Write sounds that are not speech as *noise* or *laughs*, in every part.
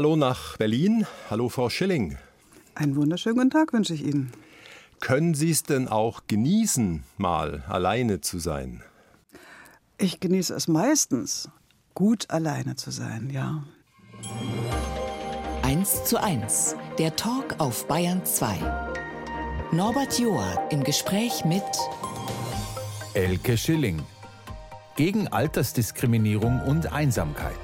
Hallo nach Berlin. Hallo Frau Schilling. Einen wunderschönen guten Tag wünsche ich Ihnen. Können Sie es denn auch genießen, mal alleine zu sein? Ich genieße es meistens, gut alleine zu sein, ja. 1 zu 1, der Talk auf Bayern 2. Norbert Joa im Gespräch mit Elke Schilling. Gegen Altersdiskriminierung und Einsamkeit.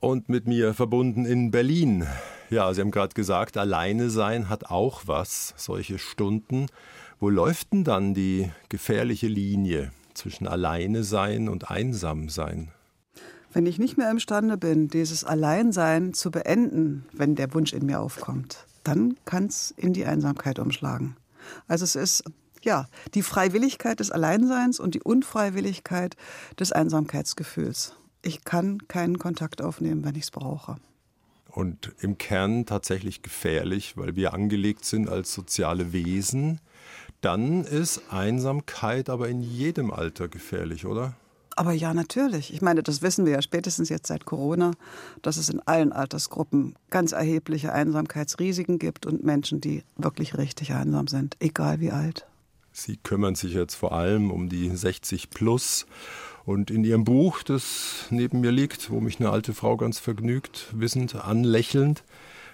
Und mit mir verbunden in Berlin. Ja, Sie haben gerade gesagt, alleine sein hat auch was, solche Stunden. Wo läuft denn dann die gefährliche Linie zwischen alleine sein und einsam sein? Wenn ich nicht mehr imstande bin, dieses Alleinsein zu beenden, wenn der Wunsch in mir aufkommt, dann kann es in die Einsamkeit umschlagen. Also es ist ja die Freiwilligkeit des Alleinseins und die Unfreiwilligkeit des Einsamkeitsgefühls. Ich kann keinen Kontakt aufnehmen, wenn ich es brauche. Und im Kern tatsächlich gefährlich, weil wir angelegt sind als soziale Wesen. Dann ist Einsamkeit aber in jedem Alter gefährlich, oder? Aber ja, natürlich. Ich meine, das wissen wir ja spätestens jetzt seit Corona, dass es in allen Altersgruppen ganz erhebliche Einsamkeitsrisiken gibt und Menschen, die wirklich richtig einsam sind, egal wie alt. Sie kümmern sich jetzt vor allem um die 60 plus. Und in Ihrem Buch, das neben mir liegt, wo mich eine alte Frau ganz vergnügt, wissend, anlächelnd,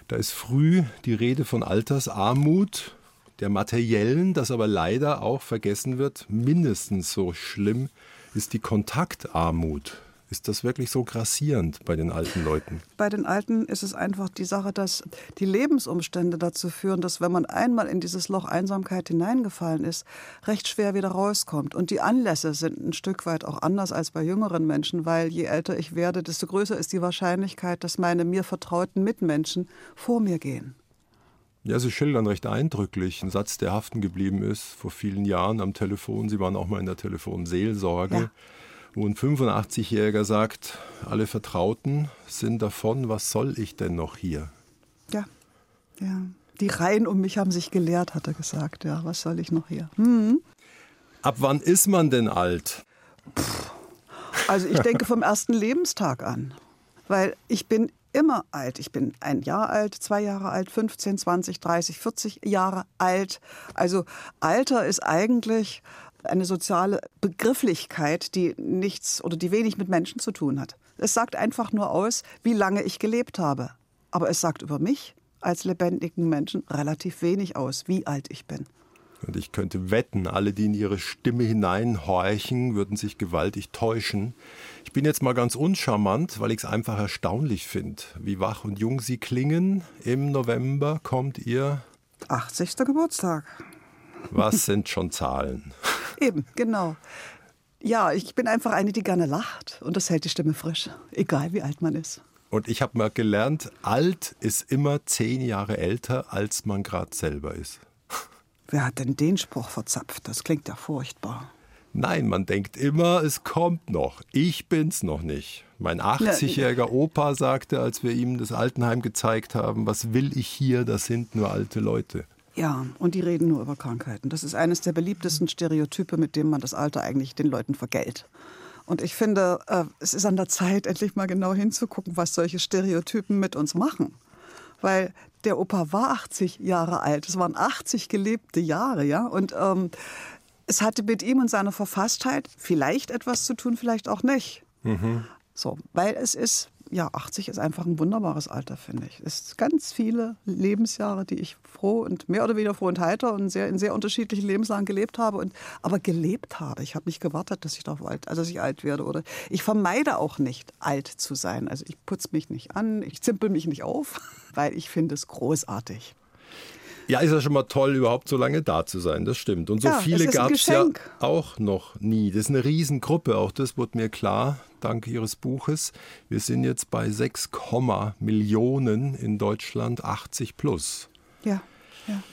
da ist früh die Rede von Altersarmut, der materiellen, das aber leider auch vergessen wird, mindestens so schlimm ist die Kontaktarmut. Ist das wirklich so grassierend bei den alten Leuten? Bei den Alten ist es einfach die Sache, dass die Lebensumstände dazu führen, dass wenn man einmal in dieses Loch Einsamkeit hineingefallen ist, recht schwer wieder rauskommt. Und die Anlässe sind ein Stück weit auch anders als bei jüngeren Menschen, weil je älter ich werde, desto größer ist die Wahrscheinlichkeit, dass meine mir vertrauten Mitmenschen vor mir gehen. Ja, Sie schildern recht eindrücklich einen Satz, der haften geblieben ist vor vielen Jahren am Telefon. Sie waren auch mal in der Telefonseelsorge, ja. Ein 85-Jähriger sagt, alle Vertrauten sind davon, was soll ich denn noch hier? Ja, ja. Die Reihen um mich haben sich gelehrt, hat er gesagt. Ja, was soll ich noch hier? Hm. Ab wann ist man denn alt? Puh. Also ich denke vom ersten Lebenstag an. Weil ich bin immer alt. Ich bin ein Jahr alt, zwei Jahre alt, 15, 20, 30, 40 Jahre alt. Also Alter ist eigentlich eine soziale Begrifflichkeit, die nichts oder die wenig mit Menschen zu tun hat. Es sagt einfach nur aus, wie lange ich gelebt habe. Aber es sagt über mich als lebendigen Menschen relativ wenig aus, wie alt ich bin. Und ich könnte wetten, alle, die in ihre Stimme hineinhorchen, würden sich gewaltig täuschen. Ich bin jetzt mal ganz uncharmant, weil ich es einfach erstaunlich finde, wie wach und jung Sie klingen. Im November kommt Ihr 80. Geburtstag. Was sind schon Zahlen? Eben, genau. Ja, ich bin einfach eine, die gerne lacht und das hält die Stimme frisch, egal wie alt man ist. Und ich habe mal gelernt, alt ist immer zehn Jahre älter, als man gerade selber ist. *laughs* Wer hat denn den Spruch verzapft? Das klingt ja furchtbar. Nein, man denkt immer, es kommt noch. Ich bin's noch nicht. Mein 80-jähriger Opa sagte, als wir ihm das Altenheim gezeigt haben, was will ich hier, das sind nur alte Leute. Ja, und die reden nur über Krankheiten. Das ist eines der beliebtesten Stereotype, mit dem man das Alter eigentlich den Leuten vergällt. Und ich finde, äh, es ist an der Zeit, endlich mal genau hinzugucken, was solche Stereotypen mit uns machen weil der Opa war 80 Jahre alt. Es waren 80 gelebte Jahre, ja. Und ähm, es hatte mit ihm und seiner Verfasstheit vielleicht etwas zu tun, vielleicht auch nicht. Mhm. So, weil es ist ja, 80 ist einfach ein wunderbares Alter, finde ich. Es sind ganz viele Lebensjahre, die ich froh und mehr oder weniger froh und heiter und sehr, in sehr unterschiedlichen Lebenslagen gelebt habe. Und, aber gelebt habe. Ich habe nicht gewartet, dass ich darauf alt, also dass ich alt werde. Oder ich vermeide auch nicht, alt zu sein. Also ich putze mich nicht an, ich zimpel mich nicht auf, *laughs* weil ich finde es großartig. Ja, ist ja schon mal toll, überhaupt so lange da zu sein, das stimmt. Und so ja, viele gab es ja auch noch nie. Das ist eine Riesengruppe, auch das wurde mir klar, dank Ihres Buches. Wir sind jetzt bei 6, Millionen in Deutschland 80 plus. Ja, ja.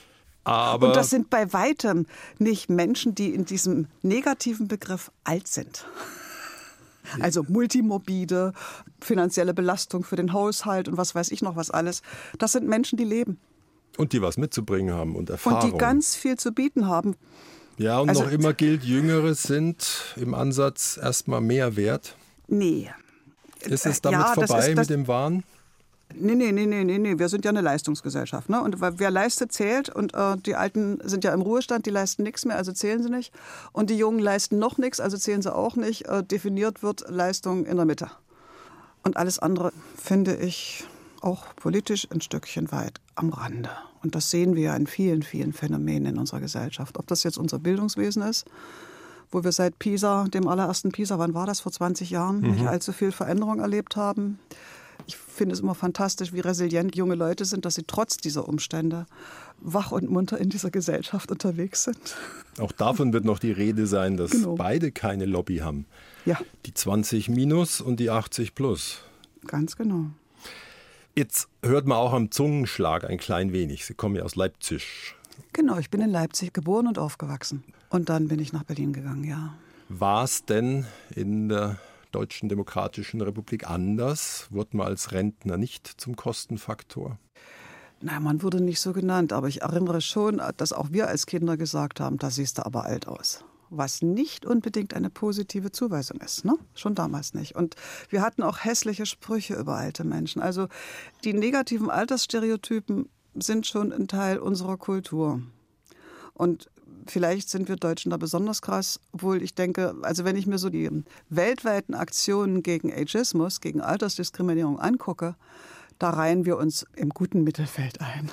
Aber Und das sind bei weitem nicht Menschen, die in diesem negativen Begriff alt sind. Also multimorbide, finanzielle Belastung für den Haushalt und was weiß ich noch was alles. Das sind Menschen, die leben. Und die was mitzubringen haben und Erfahrung. Und die ganz viel zu bieten haben. Ja, und also, noch immer gilt, Jüngere sind im Ansatz erstmal mehr wert. Nee. Ist es damit ja, vorbei ist, mit dem Wahn? Nee, nee, nee, nee, nee, nee. Wir sind ja eine Leistungsgesellschaft. Ne? Und wer leistet, zählt. Und äh, die Alten sind ja im Ruhestand, die leisten nichts mehr, also zählen sie nicht. Und die Jungen leisten noch nichts, also zählen sie auch nicht. Äh, definiert wird Leistung in der Mitte. Und alles andere finde ich auch politisch ein Stückchen weit am Rande. Und das sehen wir ja in vielen, vielen Phänomenen in unserer Gesellschaft. Ob das jetzt unser Bildungswesen ist, wo wir seit Pisa, dem allerersten Pisa, wann war das, vor 20 Jahren, mhm. nicht allzu viel Veränderung erlebt haben ich finde es immer fantastisch, wie resilient junge Leute sind, dass sie trotz dieser Umstände wach und munter in dieser Gesellschaft unterwegs sind. Auch davon wird noch die Rede sein, dass genau. beide keine Lobby haben. Ja. Die 20 minus und die 80 plus. Ganz genau. Jetzt hört man auch am Zungenschlag ein klein wenig. Sie kommen ja aus Leipzig. Genau, ich bin in Leipzig geboren und aufgewachsen. Und dann bin ich nach Berlin gegangen, ja. War es denn in der Deutschen Demokratischen Republik anders? Wurde man als Rentner nicht zum Kostenfaktor? Nein, man wurde nicht so genannt, aber ich erinnere schon, dass auch wir als Kinder gesagt haben, da siehst du aber alt aus. Was nicht unbedingt eine positive Zuweisung ist, ne? Schon damals nicht. Und wir hatten auch hässliche Sprüche über alte Menschen. Also die negativen Altersstereotypen sind schon ein Teil unserer Kultur. Und vielleicht sind wir Deutschen da besonders krass, obwohl ich denke, also wenn ich mir so die weltweiten Aktionen gegen Ageismus, gegen Altersdiskriminierung angucke, da reihen wir uns im guten Mittelfeld ein.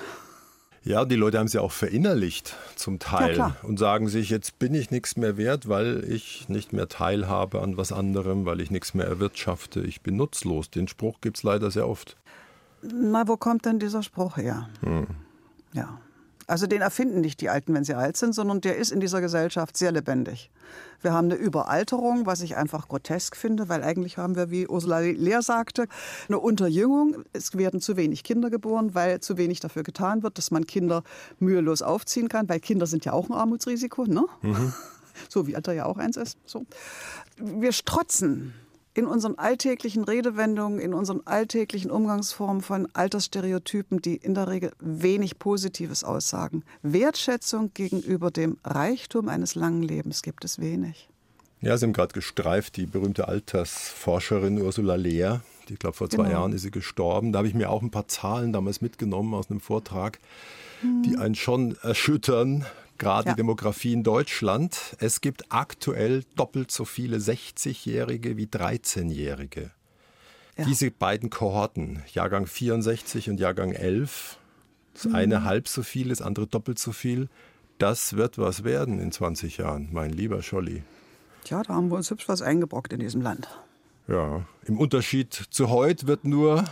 Ja, die Leute haben es ja auch verinnerlicht zum Teil ja, und sagen sich, jetzt bin ich nichts mehr wert, weil ich nicht mehr teilhabe an was anderem, weil ich nichts mehr erwirtschafte, ich bin nutzlos. Den Spruch gibt es leider sehr oft. Na, wo kommt denn dieser Spruch her? Hm. Ja. Also den erfinden nicht die Alten, wenn sie alt sind, sondern der ist in dieser Gesellschaft sehr lebendig. Wir haben eine Überalterung, was ich einfach grotesk finde, weil eigentlich haben wir, wie Ursula Lehr sagte, eine Unterjüngung. Es werden zu wenig Kinder geboren, weil zu wenig dafür getan wird, dass man Kinder mühelos aufziehen kann, weil Kinder sind ja auch ein Armutsrisiko, ne? Mhm. *laughs* So wie Alter ja auch eins ist. So. Wir strotzen in unseren alltäglichen Redewendungen, in unseren alltäglichen Umgangsformen von Altersstereotypen, die in der Regel wenig Positives aussagen. Wertschätzung gegenüber dem Reichtum eines langen Lebens gibt es wenig. Ja, Sie haben gerade gestreift, die berühmte Altersforscherin Ursula Lehr. Ich glaube, vor zwei genau. Jahren ist sie gestorben. Da habe ich mir auch ein paar Zahlen damals mitgenommen aus einem Vortrag, hm. die einen schon erschüttern gerade ja. die Demografie in Deutschland. Es gibt aktuell doppelt so viele 60-Jährige wie 13-Jährige. Ja. Diese beiden Kohorten, Jahrgang 64 und Jahrgang 11, das mhm. eine halb so viel, das andere doppelt so viel, das wird was werden in 20 Jahren, mein lieber Scholli. Tja, da haben wir uns hübsch was eingebrockt in diesem Land. Ja, im Unterschied zu heute wird nur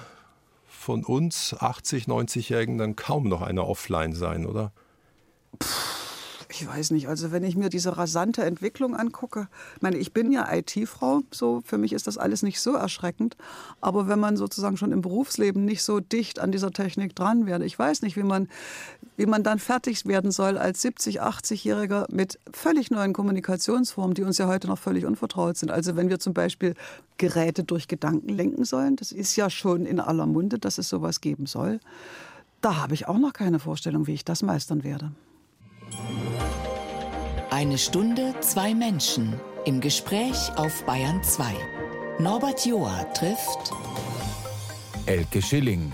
von uns 80, 90-Jährigen dann kaum noch einer offline sein, oder? Puh ich weiß nicht, also wenn ich mir diese rasante Entwicklung angucke, ich meine, ich bin ja IT-Frau, so für mich ist das alles nicht so erschreckend, aber wenn man sozusagen schon im Berufsleben nicht so dicht an dieser Technik dran wäre, ich weiß nicht, wie man, wie man dann fertig werden soll als 70, 80-Jähriger mit völlig neuen Kommunikationsformen, die uns ja heute noch völlig unvertraut sind. Also wenn wir zum Beispiel Geräte durch Gedanken lenken sollen, das ist ja schon in aller Munde, dass es sowas geben soll. Da habe ich auch noch keine Vorstellung, wie ich das meistern werde. Eine Stunde, zwei Menschen im Gespräch auf Bayern 2. Norbert Joa trifft Elke Schilling.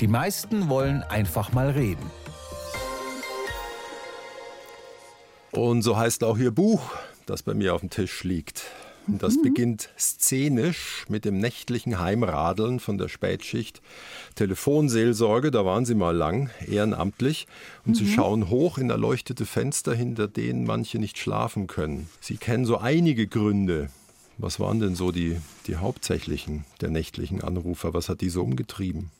Die meisten wollen einfach mal reden. Und so heißt auch Ihr Buch, das bei mir auf dem Tisch liegt. Das mhm. beginnt szenisch mit dem nächtlichen Heimradeln von der Spätschicht. Telefonseelsorge, da waren Sie mal lang, ehrenamtlich. Und mhm. Sie schauen hoch in erleuchtete Fenster, hinter denen manche nicht schlafen können. Sie kennen so einige Gründe. Was waren denn so die, die hauptsächlichen der nächtlichen Anrufer? Was hat die so umgetrieben?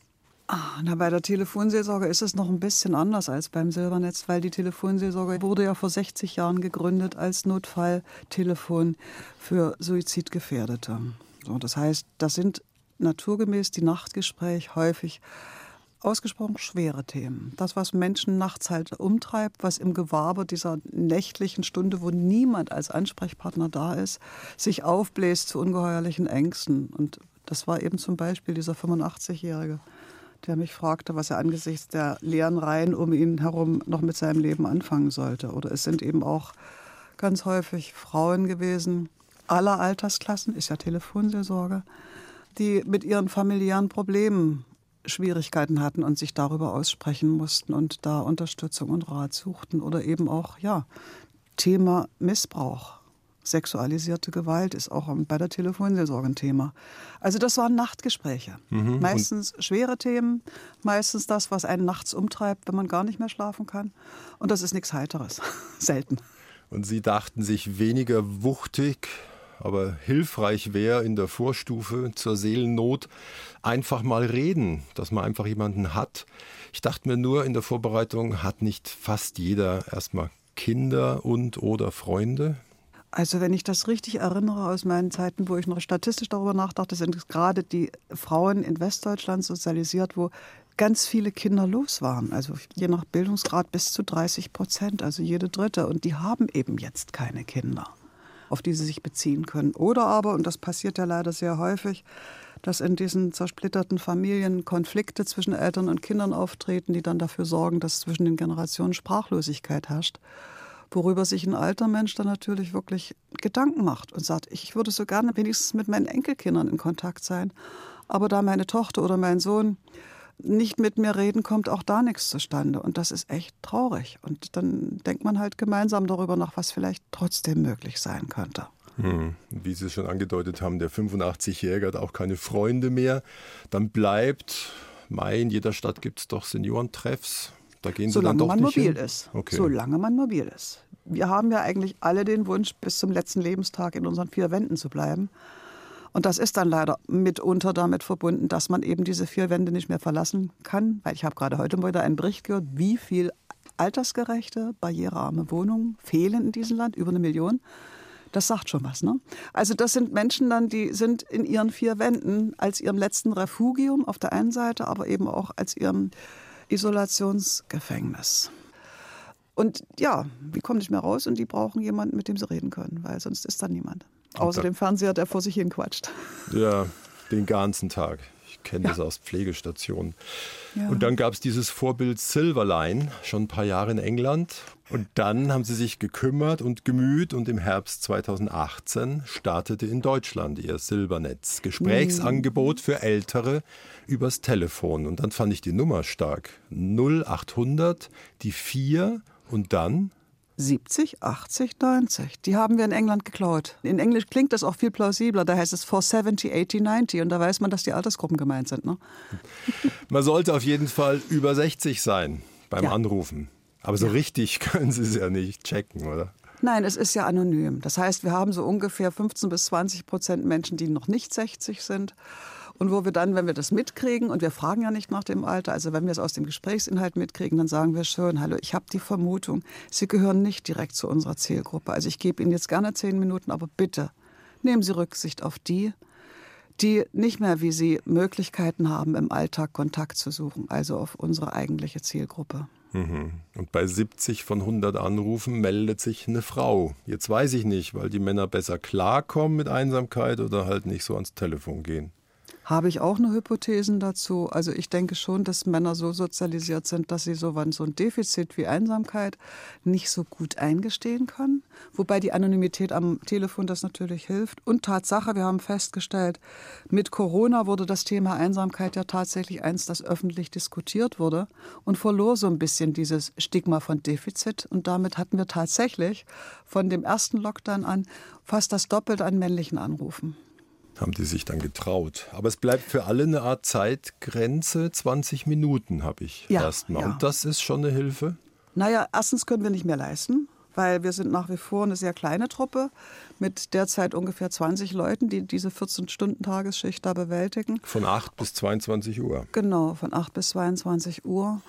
Ah, na, bei der Telefonseelsorge ist es noch ein bisschen anders als beim Silbernetz, weil die Telefonseelsorge wurde ja vor 60 Jahren gegründet als Notfalltelefon für Suizidgefährdete. So, das heißt, das sind naturgemäß die Nachtgespräche häufig ausgesprochen schwere Themen. Das, was Menschen nachts halt umtreibt, was im Gewaber dieser nächtlichen Stunde, wo niemand als Ansprechpartner da ist, sich aufbläst zu ungeheuerlichen Ängsten. Und das war eben zum Beispiel dieser 85-Jährige der mich fragte, was er angesichts der leeren Reihen um ihn herum noch mit seinem Leben anfangen sollte. Oder es sind eben auch ganz häufig Frauen gewesen, aller Altersklassen, ist ja Telefonseelsorge, die mit ihren familiären Problemen Schwierigkeiten hatten und sich darüber aussprechen mussten und da Unterstützung und Rat suchten oder eben auch, ja, Thema Missbrauch. Sexualisierte Gewalt ist auch bei der Telefonseelsorge ein Thema. Also das waren Nachtgespräche. Mhm. Meistens schwere Themen, meistens das, was einen nachts umtreibt, wenn man gar nicht mehr schlafen kann. Und das ist nichts Heiteres. *laughs* Selten. Und Sie dachten sich weniger wuchtig, aber hilfreich wäre in der Vorstufe zur Seelennot einfach mal reden, dass man einfach jemanden hat. Ich dachte mir nur in der Vorbereitung, hat nicht fast jeder erstmal Kinder und oder Freunde? Also wenn ich das richtig erinnere aus meinen Zeiten, wo ich noch statistisch darüber nachdachte, sind gerade die Frauen in Westdeutschland sozialisiert, wo ganz viele Kinder los waren. Also je nach Bildungsgrad bis zu 30 Prozent, also jede dritte. Und die haben eben jetzt keine Kinder auf die sie sich beziehen können. Oder aber, und das passiert ja leider sehr häufig, dass in diesen zersplitterten Familien Konflikte zwischen Eltern und Kindern auftreten, die dann dafür sorgen, dass zwischen den Generationen Sprachlosigkeit herrscht. Worüber sich ein alter Mensch dann natürlich wirklich Gedanken macht und sagt, ich würde so gerne wenigstens mit meinen Enkelkindern in Kontakt sein. Aber da meine Tochter oder mein Sohn nicht mit mir reden, kommt auch da nichts zustande. Und das ist echt traurig. Und dann denkt man halt gemeinsam darüber nach, was vielleicht trotzdem möglich sein könnte. Hm. Wie Sie es schon angedeutet haben, der 85-Jährige hat auch keine Freunde mehr. Dann bleibt, Mai, in jeder Stadt gibt es doch Seniorentreffs. Da gehen Solange dann doch man nicht mobil hin? ist. Okay. Solange man mobil ist. Wir haben ja eigentlich alle den Wunsch, bis zum letzten Lebenstag in unseren vier Wänden zu bleiben. Und das ist dann leider mitunter damit verbunden, dass man eben diese vier Wände nicht mehr verlassen kann. Weil ich habe gerade heute wieder einen Bericht gehört, wie viel altersgerechte, barrierearme Wohnungen fehlen in diesem Land, über eine Million. Das sagt schon was, ne? Also das sind Menschen dann, die sind in ihren vier Wänden als ihrem letzten Refugium auf der einen Seite, aber eben auch als ihrem Isolationsgefängnis. Und ja, die kommen nicht mehr raus und die brauchen jemanden, mit dem sie reden können, weil sonst ist da niemand. Außer dem Fernseher, der vor sich hin quatscht. Ja, den ganzen Tag. Kenne ja. das aus Pflegestationen. Ja. Und dann gab es dieses Vorbild Silverline, schon ein paar Jahre in England. Und dann haben sie sich gekümmert und gemüht und im Herbst 2018 startete in Deutschland ihr Silbernetz. Gesprächsangebot für Ältere übers Telefon. Und dann fand ich die Nummer stark. 0800, die 4 und dann 70, 80, 90. Die haben wir in England geklaut. In Englisch klingt das auch viel plausibler. Da heißt es 470, 80, 90. Und da weiß man, dass die Altersgruppen gemeint sind. Ne? *laughs* Man sollte auf jeden Fall über 60 sein beim ja. Anrufen. Aber so ja. richtig *laughs* können Sie es ja nicht checken, oder? Nein, es ist ja anonym. Das heißt, wir haben so ungefähr 15 bis 20 Prozent Menschen, die noch nicht 60 sind. Und wo wir dann, wenn wir das mitkriegen, und wir fragen ja nicht nach dem Alter, also wenn wir es aus dem Gesprächsinhalt mitkriegen, dann sagen wir schon, hallo, ich habe die Vermutung, Sie gehören nicht direkt zu unserer Zielgruppe. Also ich gebe Ihnen jetzt gerne zehn Minuten, aber bitte nehmen Sie Rücksicht auf die, die nicht mehr wie Sie Möglichkeiten haben, im Alltag Kontakt zu suchen, also auf unsere eigentliche Zielgruppe. Mhm. Und bei 70 von 100 Anrufen meldet sich eine Frau. Jetzt weiß ich nicht, weil die Männer besser klarkommen mit Einsamkeit oder halt nicht so ans Telefon gehen. Habe ich auch eine Hypothesen dazu. Also ich denke schon, dass Männer so sozialisiert sind, dass sie so, so ein Defizit wie Einsamkeit nicht so gut eingestehen können. Wobei die Anonymität am Telefon das natürlich hilft. Und Tatsache, wir haben festgestellt, mit Corona wurde das Thema Einsamkeit ja tatsächlich eins, das öffentlich diskutiert wurde und verlor so ein bisschen dieses Stigma von Defizit. Und damit hatten wir tatsächlich von dem ersten Lockdown an fast das Doppelte an männlichen Anrufen haben die sich dann getraut. Aber es bleibt für alle eine Art Zeitgrenze. 20 Minuten habe ich ja, erstmal. Ja. Und das ist schon eine Hilfe? Naja, erstens können wir nicht mehr leisten, weil wir sind nach wie vor eine sehr kleine Truppe mit derzeit ungefähr 20 Leuten, die diese 14-Stunden-Tagesschicht da bewältigen. Von 8 bis 22 Uhr. Genau, von 8 bis 22 Uhr.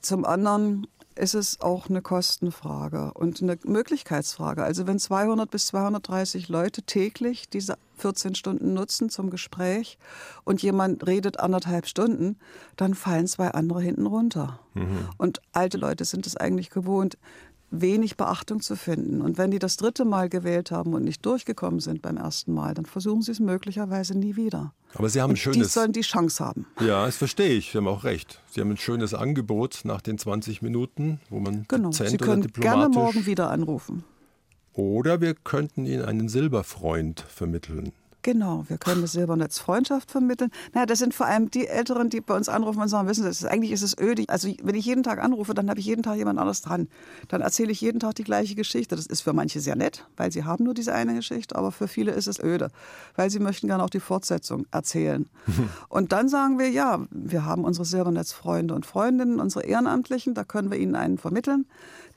Zum anderen ist es auch eine Kostenfrage und eine Möglichkeitsfrage. Also wenn 200 bis 230 Leute täglich diese 14 Stunden nutzen zum Gespräch und jemand redet anderthalb Stunden, dann fallen zwei andere hinten runter. Mhm. Und alte Leute sind es eigentlich gewohnt, wenig Beachtung zu finden. Und wenn die das dritte Mal gewählt haben und nicht durchgekommen sind beim ersten Mal, dann versuchen sie es möglicherweise nie wieder. Aber Sie haben ein schönes. Die sollen die Chance haben. Ja, das verstehe ich. Sie haben auch recht. Sie haben ein schönes Angebot nach den 20 Minuten, wo man genau. Sie können gerne morgen wieder anrufen. Oder wir könnten Ihnen einen Silberfreund vermitteln. Genau, wir können das Silbernetz Freundschaft vermitteln. Naja, das sind vor allem die Älteren, die bei uns anrufen und sagen, wissen Sie, ist, eigentlich ist es öde. Also wenn ich jeden Tag anrufe, dann habe ich jeden Tag jemand anderes dran. Dann erzähle ich jeden Tag die gleiche Geschichte. Das ist für manche sehr nett, weil sie haben nur diese eine Geschichte, aber für viele ist es öde, weil sie möchten gerne auch die Fortsetzung erzählen. *laughs* und dann sagen wir, ja, wir haben unsere Silbernetz-Freunde und Freundinnen, unsere Ehrenamtlichen, da können wir ihnen einen vermitteln.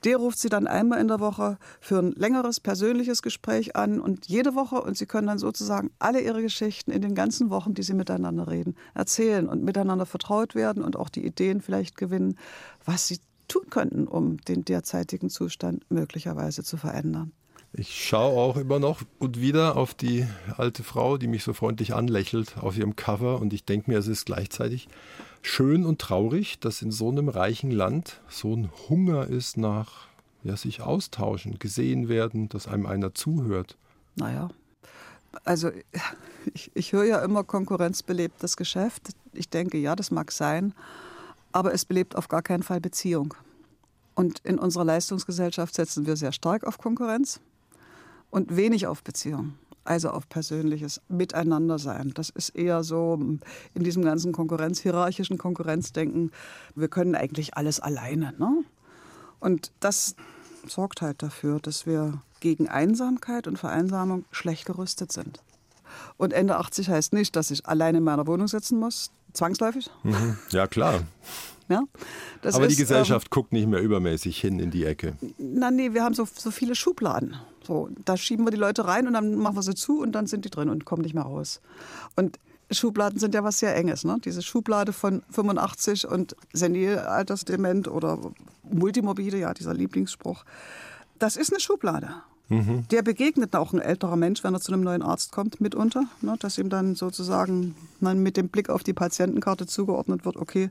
Der ruft sie dann einmal in der Woche für ein längeres persönliches Gespräch an und jede Woche und sie können dann sozusagen alle ihre Geschichten in den ganzen Wochen, die sie miteinander reden, erzählen und miteinander vertraut werden und auch die Ideen vielleicht gewinnen, was sie tun könnten, um den derzeitigen Zustand möglicherweise zu verändern. Ich schaue auch immer noch und wieder auf die alte Frau, die mich so freundlich anlächelt auf ihrem Cover und ich denke mir, es ist gleichzeitig schön und traurig, dass in so einem reichen Land so ein Hunger ist nach ja, sich austauschen, gesehen werden, dass einem einer zuhört. Naja, also ich, ich höre ja immer, Konkurrenz belebt das Geschäft. Ich denke, ja, das mag sein, aber es belebt auf gar keinen Fall Beziehung. Und in unserer Leistungsgesellschaft setzen wir sehr stark auf Konkurrenz und wenig auf Beziehung also auf persönliches Miteinandersein. Das ist eher so in diesem ganzen Konkurrenz, hierarchischen Konkurrenzdenken, wir können eigentlich alles alleine. Ne? Und das sorgt halt dafür, dass wir gegen Einsamkeit und Vereinsamung schlecht gerüstet sind. Und Ende 80 heißt nicht, dass ich alleine in meiner Wohnung sitzen muss, zwangsläufig. Mhm. Ja, klar. Ja, Aber ist, die Gesellschaft ähm, guckt nicht mehr übermäßig hin in die Ecke. Na, nee, wir haben so, so viele Schubladen. So, da schieben wir die Leute rein und dann machen wir sie zu und dann sind die drin und kommen nicht mehr raus. Und Schubladen sind ja was sehr Enges. Ne? Diese Schublade von 85 und Senilaltersdement oder Multimorbide, ja, dieser Lieblingsspruch. Das ist eine Schublade. Mhm. Der begegnet auch ein älterer Mensch, wenn er zu einem neuen Arzt kommt, mitunter. Ne, dass ihm dann sozusagen dann mit dem Blick auf die Patientenkarte zugeordnet wird, okay,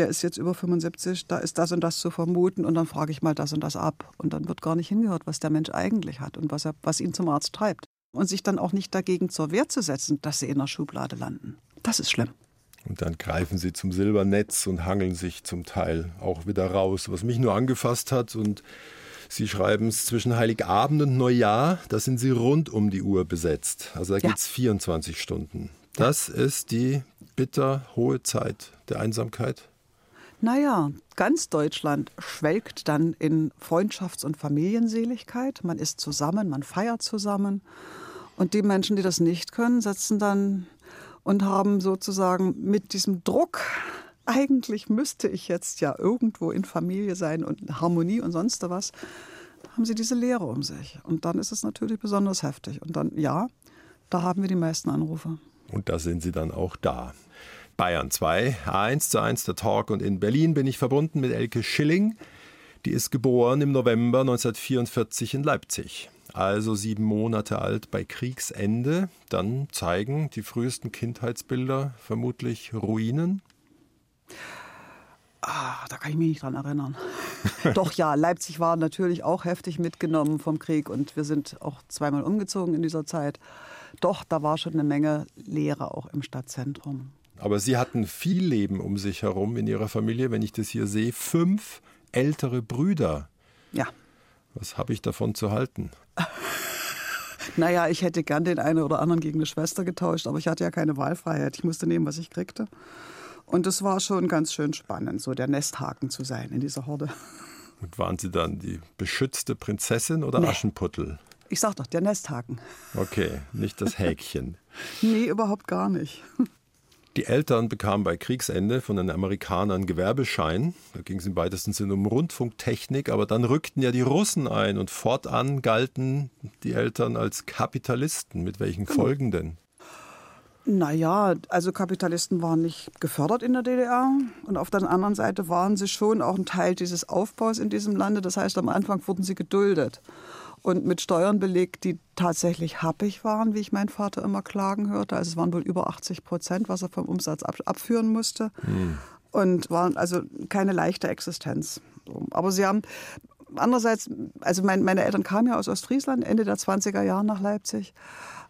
der ist jetzt über 75, da ist das und das zu vermuten und dann frage ich mal das und das ab. Und dann wird gar nicht hingehört, was der Mensch eigentlich hat und was, er, was ihn zum Arzt treibt. Und sich dann auch nicht dagegen zur Wehr zu setzen, dass sie in der Schublade landen. Das ist schlimm. Und dann greifen sie zum Silbernetz und hangeln sich zum Teil auch wieder raus. Was mich nur angefasst hat und Sie schreiben es zwischen Heiligabend und Neujahr, da sind Sie rund um die Uhr besetzt. Also da ja. geht es 24 Stunden. Das ist die bitter hohe Zeit der Einsamkeit. Naja, ganz Deutschland schwelgt dann in Freundschafts- und Familienseligkeit. Man ist zusammen, man feiert zusammen. Und die Menschen, die das nicht können, sitzen dann und haben sozusagen mit diesem Druck, eigentlich müsste ich jetzt ja irgendwo in Familie sein und Harmonie und sonst was, haben sie diese Leere um sich. Und dann ist es natürlich besonders heftig. Und dann, ja, da haben wir die meisten Anrufe. Und da sind sie dann auch da. Bayern 2, 1 zu 1 der Talk. Und in Berlin bin ich verbunden mit Elke Schilling. Die ist geboren im November 1944 in Leipzig. Also sieben Monate alt bei Kriegsende. Dann zeigen die frühesten Kindheitsbilder vermutlich Ruinen. Ah, da kann ich mich nicht dran erinnern. *laughs* Doch ja, Leipzig war natürlich auch heftig mitgenommen vom Krieg und wir sind auch zweimal umgezogen in dieser Zeit. Doch, da war schon eine Menge Leere auch im Stadtzentrum. Aber Sie hatten viel Leben um sich herum in Ihrer Familie, wenn ich das hier sehe. Fünf ältere Brüder. Ja. Was habe ich davon zu halten? *laughs* naja, ich hätte gern den einen oder anderen gegen eine Schwester getauscht, aber ich hatte ja keine Wahlfreiheit. Ich musste nehmen, was ich kriegte. Und es war schon ganz schön spannend, so der Nesthaken zu sein in dieser Horde. *laughs* Und waren Sie dann die beschützte Prinzessin oder nee. Aschenputtel? Ich sag doch, der Nesthaken. Okay, nicht das *laughs* Häkchen. nee, überhaupt gar nicht. Die Eltern bekamen bei Kriegsende von den Amerikanern Gewerbeschein. Da ging es im weitesten Sinne um Rundfunktechnik, aber dann rückten ja die Russen ein und fortan galten die Eltern als Kapitalisten. Mit welchen genau. Folgen denn? Naja, also Kapitalisten waren nicht gefördert in der DDR und auf der anderen Seite waren sie schon auch ein Teil dieses Aufbaus in diesem Lande. Das heißt, am Anfang wurden sie geduldet und mit Steuern belegt, die tatsächlich happig waren, wie ich meinen Vater immer klagen hörte. Also es waren wohl über 80 Prozent, was er vom Umsatz ab, abführen musste. Mhm. Und waren also keine leichte Existenz. Aber sie haben andererseits, also mein, meine Eltern kamen ja aus Ostfriesland, Ende der 20er Jahre nach Leipzig.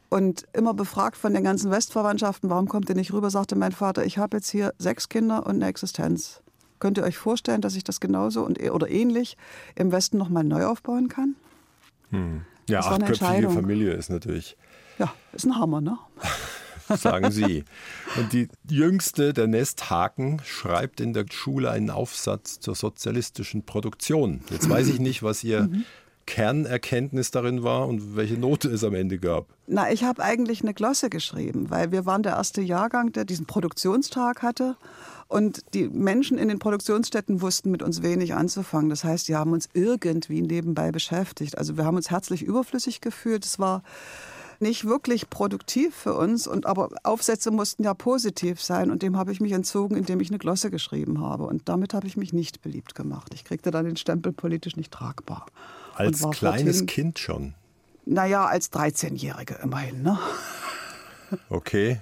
Und immer befragt von den ganzen Westverwandtschaften, warum kommt ihr nicht rüber, sagte mein Vater, ich habe jetzt hier sechs Kinder und eine Existenz. Könnt ihr euch vorstellen, dass ich das genauso und, oder ähnlich im Westen nochmal neu aufbauen kann? Hm. Ja, achtköpfige. Familie ist natürlich, Ja, ist ein Hammer, ne? *laughs* sagen Sie. *laughs* Und die jüngste der Nesthaken schreibt in der Schule einen Aufsatz zur sozialistischen Produktion. Jetzt weiß ich nicht, was ihr Mhm. Kernerkenntnis darin war und welche Note es am Ende gab. Na, ich habe eigentlich eine Glosse geschrieben, weil wir waren der erste Jahrgang, der diesen Produktionstag hatte. Und die Menschen in den Produktionsstätten wussten mit uns wenig anzufangen. Das heißt, die haben uns irgendwie nebenbei beschäftigt. Also wir haben uns herzlich überflüssig gefühlt. Es war nicht wirklich produktiv für uns. Und aber Aufsätze mussten ja positiv sein. Und dem habe ich mich entzogen, indem ich eine Glosse geschrieben habe. Und damit habe ich mich nicht beliebt gemacht. Ich kriegte dann den Stempel politisch nicht tragbar. Als kleines forthin- Kind schon. Naja, als 13-Jährige immerhin. Ne? Okay.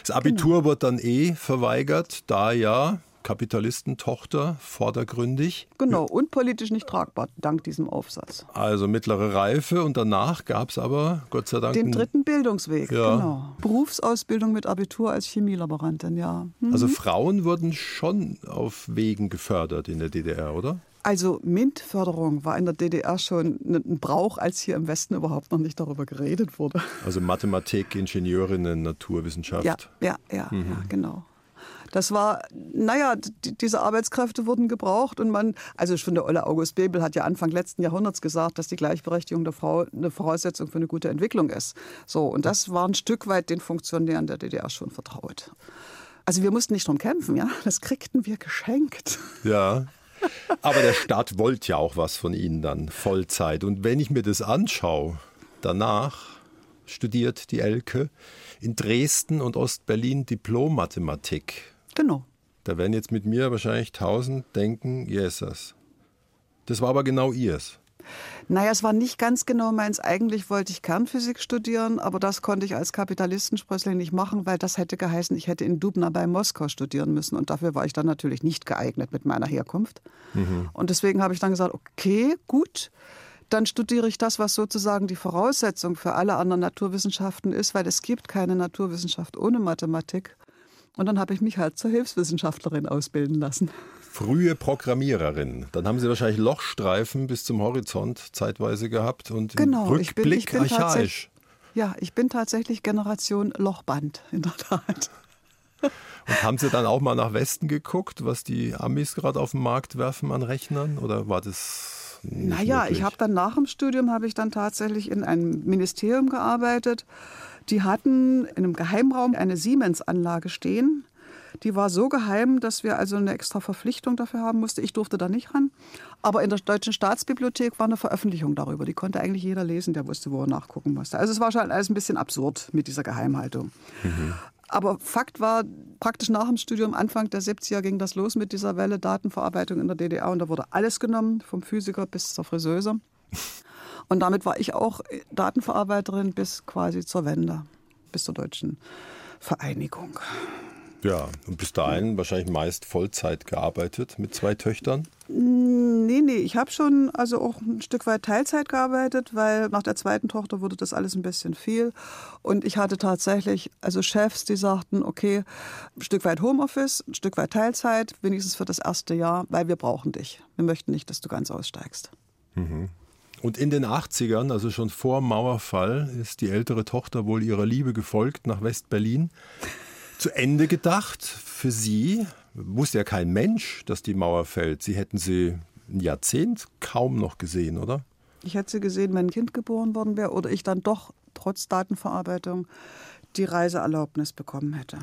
Das Abitur wird dann eh verweigert, da ja Kapitalistentochter vordergründig. Genau, und politisch nicht tragbar, dank diesem Aufsatz. Also mittlere Reife und danach gab es aber, Gott sei Dank, Den dritten Bildungsweg, Ja. genau. Berufsausbildung mit Abitur als Chemielaborantin, ja. Hm. also Frauen wurden schon auf Wegen gefördert in der DDR, oder? Also MINT-Förderung war in der DDR schon ein Brauch, als hier im Westen überhaupt noch nicht darüber geredet wurde. Also Mathematik, Ingenieurinnen, Naturwissenschaft. Ja, ja, ja, ja genau. Das war, naja, die, diese Arbeitskräfte wurden gebraucht und man, also schon der Olle August Bebel hat ja Anfang letzten Jahrhunderts gesagt, dass die Gleichberechtigung der Frau eine Voraussetzung für eine gute Entwicklung ist. So, und das war ein Stück weit den Funktionären der DDR schon vertraut. Also wir mussten nicht drum kämpfen, ja, das kriegten wir geschenkt. Ja. *laughs* Aber der Staat wollte ja auch was von ihnen dann, Vollzeit. Und wenn ich mir das anschaue, danach studiert die Elke in Dresden und Ostberlin Diplom-Mathematik. Genau. Da werden jetzt mit mir wahrscheinlich tausend denken, Jesus. Das war aber genau ihrs. Naja, es war nicht ganz genau meins. Eigentlich wollte ich Kernphysik studieren, aber das konnte ich als Kapitalistensprössling nicht machen, weil das hätte geheißen, ich hätte in Dubna bei Moskau studieren müssen. Und dafür war ich dann natürlich nicht geeignet mit meiner Herkunft. Und deswegen habe ich dann gesagt, okay, gut. Dann studiere ich das, was sozusagen die Voraussetzung für alle anderen Naturwissenschaften ist, weil es gibt keine Naturwissenschaft ohne Mathematik. Und dann habe ich mich halt zur Hilfswissenschaftlerin ausbilden lassen. Frühe Programmiererin. Dann haben sie wahrscheinlich Lochstreifen bis zum Horizont zeitweise gehabt und Genau, im ich bin, Rückblick ich bin archaisch. tatsächlich, ja, ich bin tatsächlich Generation Lochband, in der Tat. Und haben Sie dann auch mal nach Westen geguckt, was die Amis gerade auf den Markt werfen an Rechnern? Oder war das nicht Naja, möglich? ich habe dann nach dem Studium habe ich dann tatsächlich in einem Ministerium gearbeitet. Die hatten in einem Geheimraum eine Siemens-Anlage stehen. Die war so geheim, dass wir also eine extra Verpflichtung dafür haben mussten. Ich durfte da nicht ran. Aber in der Deutschen Staatsbibliothek war eine Veröffentlichung darüber. Die konnte eigentlich jeder lesen, der wusste, wo er nachgucken musste. Also es war schon alles ein bisschen absurd mit dieser Geheimhaltung. Aber Fakt war, praktisch nach dem Studium, Anfang der 70er, ging das los mit dieser Welle Datenverarbeitung in der DDR. Und da wurde alles genommen, vom Physiker bis zur Friseuse. Und damit war ich auch Datenverarbeiterin bis quasi zur Wende, bis zur deutschen Vereinigung. Ja, und bis dahin wahrscheinlich meist Vollzeit gearbeitet mit zwei Töchtern. Nee, nee, ich habe schon also auch ein Stück weit Teilzeit gearbeitet, weil nach der zweiten Tochter wurde das alles ein bisschen viel. Und ich hatte tatsächlich also Chefs, die sagten, okay, ein Stück weit Homeoffice, ein Stück weit Teilzeit, wenigstens für das erste Jahr, weil wir brauchen dich. Wir möchten nicht, dass du ganz aussteigst. Und in den 80ern, also schon vor Mauerfall, ist die ältere Tochter wohl ihrer Liebe gefolgt nach West-Berlin. Zu Ende gedacht für sie, wusste ja kein Mensch, dass die Mauer fällt. Sie hätten sie ein Jahrzehnt kaum noch gesehen, oder? Ich hätte sie gesehen, wenn ein Kind geboren worden wäre oder ich dann doch trotz Datenverarbeitung die Reiseerlaubnis bekommen hätte.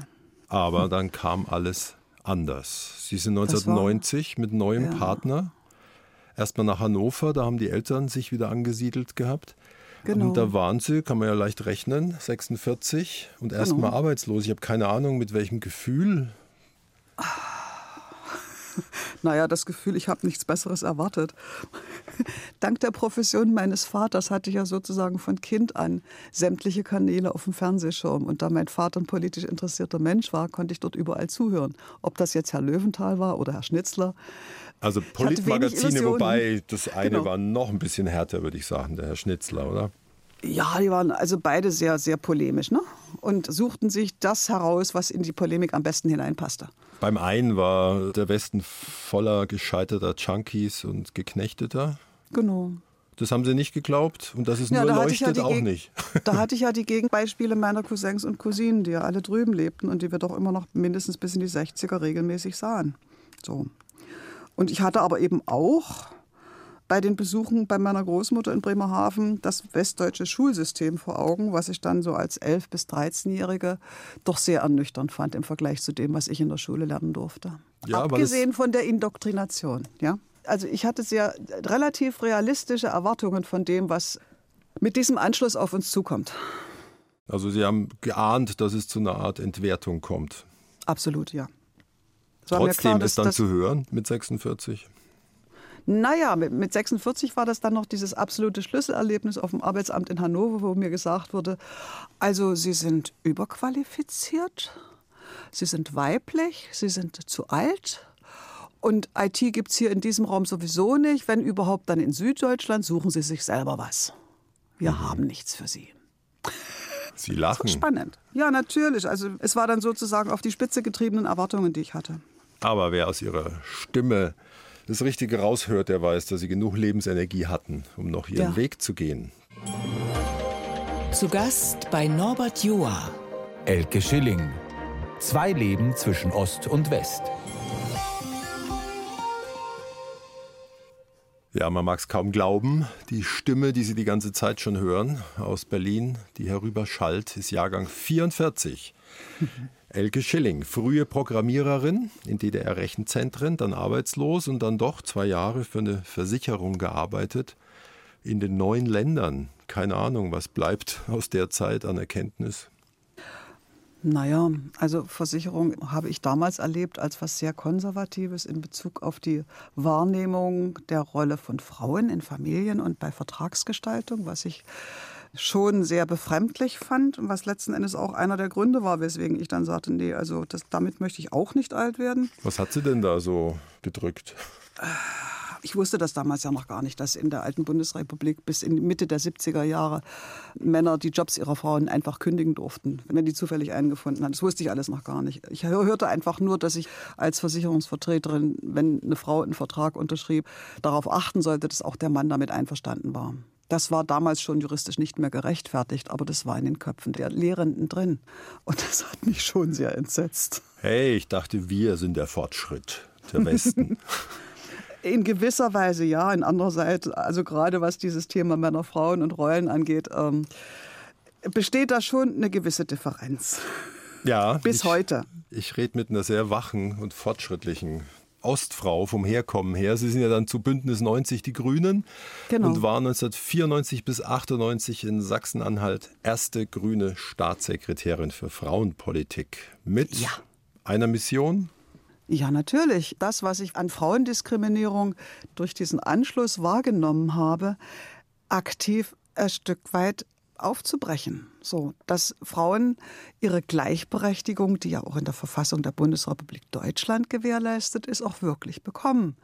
Aber dann kam alles anders. Sie sind Das war- 1990 mit neuem Ja. Partner erstmal nach Hannover, da haben die Eltern sich wieder angesiedelt gehabt. Genau. Und da waren sie, kann man ja leicht rechnen, 46 und erstmal Genau. arbeitslos. Ich habe keine Ahnung, mit welchem Gefühl. *laughs* Naja, das Gefühl, ich habe nichts Besseres erwartet. *laughs* Dank der Profession meines Vaters hatte ich ja sozusagen von Kind an sämtliche Kanäle auf dem Fernsehschirm. Und da mein Vater ein politisch interessierter Mensch war, konnte ich dort überall zuhören. Ob das jetzt Herr Löwenthal war oder Herr Schnitzler. Also Politmagazine, wobei das eine Genau. war noch ein bisschen härter, würde ich sagen, der Herr Schnitzler, oder? Ja, die waren also beide sehr, sehr polemisch ne? und suchten sich das heraus, was in die Polemik am besten hineinpasste. Beim einen war der Westen voller gescheiterter Junkies und Geknechteter. Genau. Das haben Sie nicht geglaubt und das ist ja, nur da leuchtet ja auch Geg nicht. *laughs* Da hatte ich ja die Gegenbeispiele meiner Cousins und Cousinen, die ja alle drüben lebten und die wir doch immer noch mindestens bis in die 60er regelmäßig sahen. So. Und ich hatte aber eben auch bei den Besuchen bei meiner Großmutter in Bremerhaven das westdeutsche Schulsystem vor Augen, was ich dann so als 11- bis 13-Jährige doch sehr ernüchternd fand im Vergleich zu dem, was ich in der Schule lernen durfte. Ja, Abgesehen von der Indoktrination. Ja? Also ich hatte sehr relativ realistische Erwartungen von dem, was mit diesem Anschluss auf uns zukommt. Also Sie haben geahnt, dass es zu einer Art Entwertung kommt. Absolut, ja. Trotzdem klar, ist dann zu hören mit 46. Naja, mit, mit 46 war das dann noch dieses absolute Schlüsselerlebnis auf dem Arbeitsamt in Hannover, wo mir gesagt wurde, also Sie sind überqualifiziert, Sie sind weiblich, Sie sind zu alt. Und IT gibt es hier in diesem Raum sowieso nicht. Wenn überhaupt, dann in Süddeutschland suchen Sie sich selber was. Wir mhm. haben nichts für Sie. Sie lachen. spannend. Ja, natürlich. Also es war dann sozusagen auf die Spitze getriebenen Erwartungen, die ich hatte. Aber wer aus Ihrer Stimme das Richtige raushört, der weiß, dass sie genug Lebensenergie hatten, um noch ihren ja. Weg zu gehen. Zu Gast bei Norbert Joa. Elke Schilling. Zwei Leben zwischen Ost und West. Ja, man mag es kaum glauben. Die Stimme, die Sie die ganze Zeit schon hören, aus Berlin, die herüber schallt, ist Jahrgang 44. *laughs* Elke Schilling, frühe Programmiererin in DDR-Rechenzentren, dann arbeitslos und dann doch zwei Jahre für eine Versicherung gearbeitet. In den neuen Ländern. Keine Ahnung, was bleibt aus der Zeit an Erkenntnis? Naja, also Versicherung habe ich damals erlebt als was sehr Konservatives in Bezug auf die Wahrnehmung der Rolle von Frauen in Familien und bei Vertragsgestaltung, was ich schon sehr befremdlich fand und was letzten Endes auch einer der Gründe war, weswegen ich dann sagte, nee, also das, damit möchte ich auch nicht alt werden. Was hat sie denn da so gedrückt? Ich wusste das damals ja noch gar nicht, dass in der alten Bundesrepublik bis in Mitte der 70er Jahre Männer die Jobs ihrer Frauen einfach kündigen durften, wenn die zufällig eingefunden haben. Das wusste ich alles noch gar nicht. Ich hörte einfach nur, dass ich als Versicherungsvertreterin, wenn eine Frau einen Vertrag unterschrieb, darauf achten sollte, dass auch der Mann damit einverstanden war. Das war damals schon juristisch nicht mehr gerechtfertigt, aber das war in den Köpfen der Lehrenden drin. Und das hat mich schon sehr entsetzt. Hey, ich dachte, wir sind der Fortschritt der Westen. *laughs* *laughs* In gewisser Weise ja, in anderer Seite, also gerade was dieses Thema Männer, Frauen und Rollen angeht, ähm, besteht da schon eine gewisse Differenz. Ja. Bis ich, heute. Ich rede mit einer sehr wachen und fortschrittlichen Ostfrau vom Herkommen her. Sie sind ja dann zu Bündnis 90 die Grünen genau. und waren 1994 bis 98 in Sachsen-Anhalt erste grüne Staatssekretärin für Frauenpolitik mit ja. einer Mission. Ja, natürlich. Das, was ich an Frauendiskriminierung durch diesen Anschluss wahrgenommen habe, aktiv ein Stück weit aufzubrechen. So, dass Frauen ihre Gleichberechtigung, die ja auch in der Verfassung der Bundesrepublik Deutschland gewährleistet ist, auch wirklich bekommen.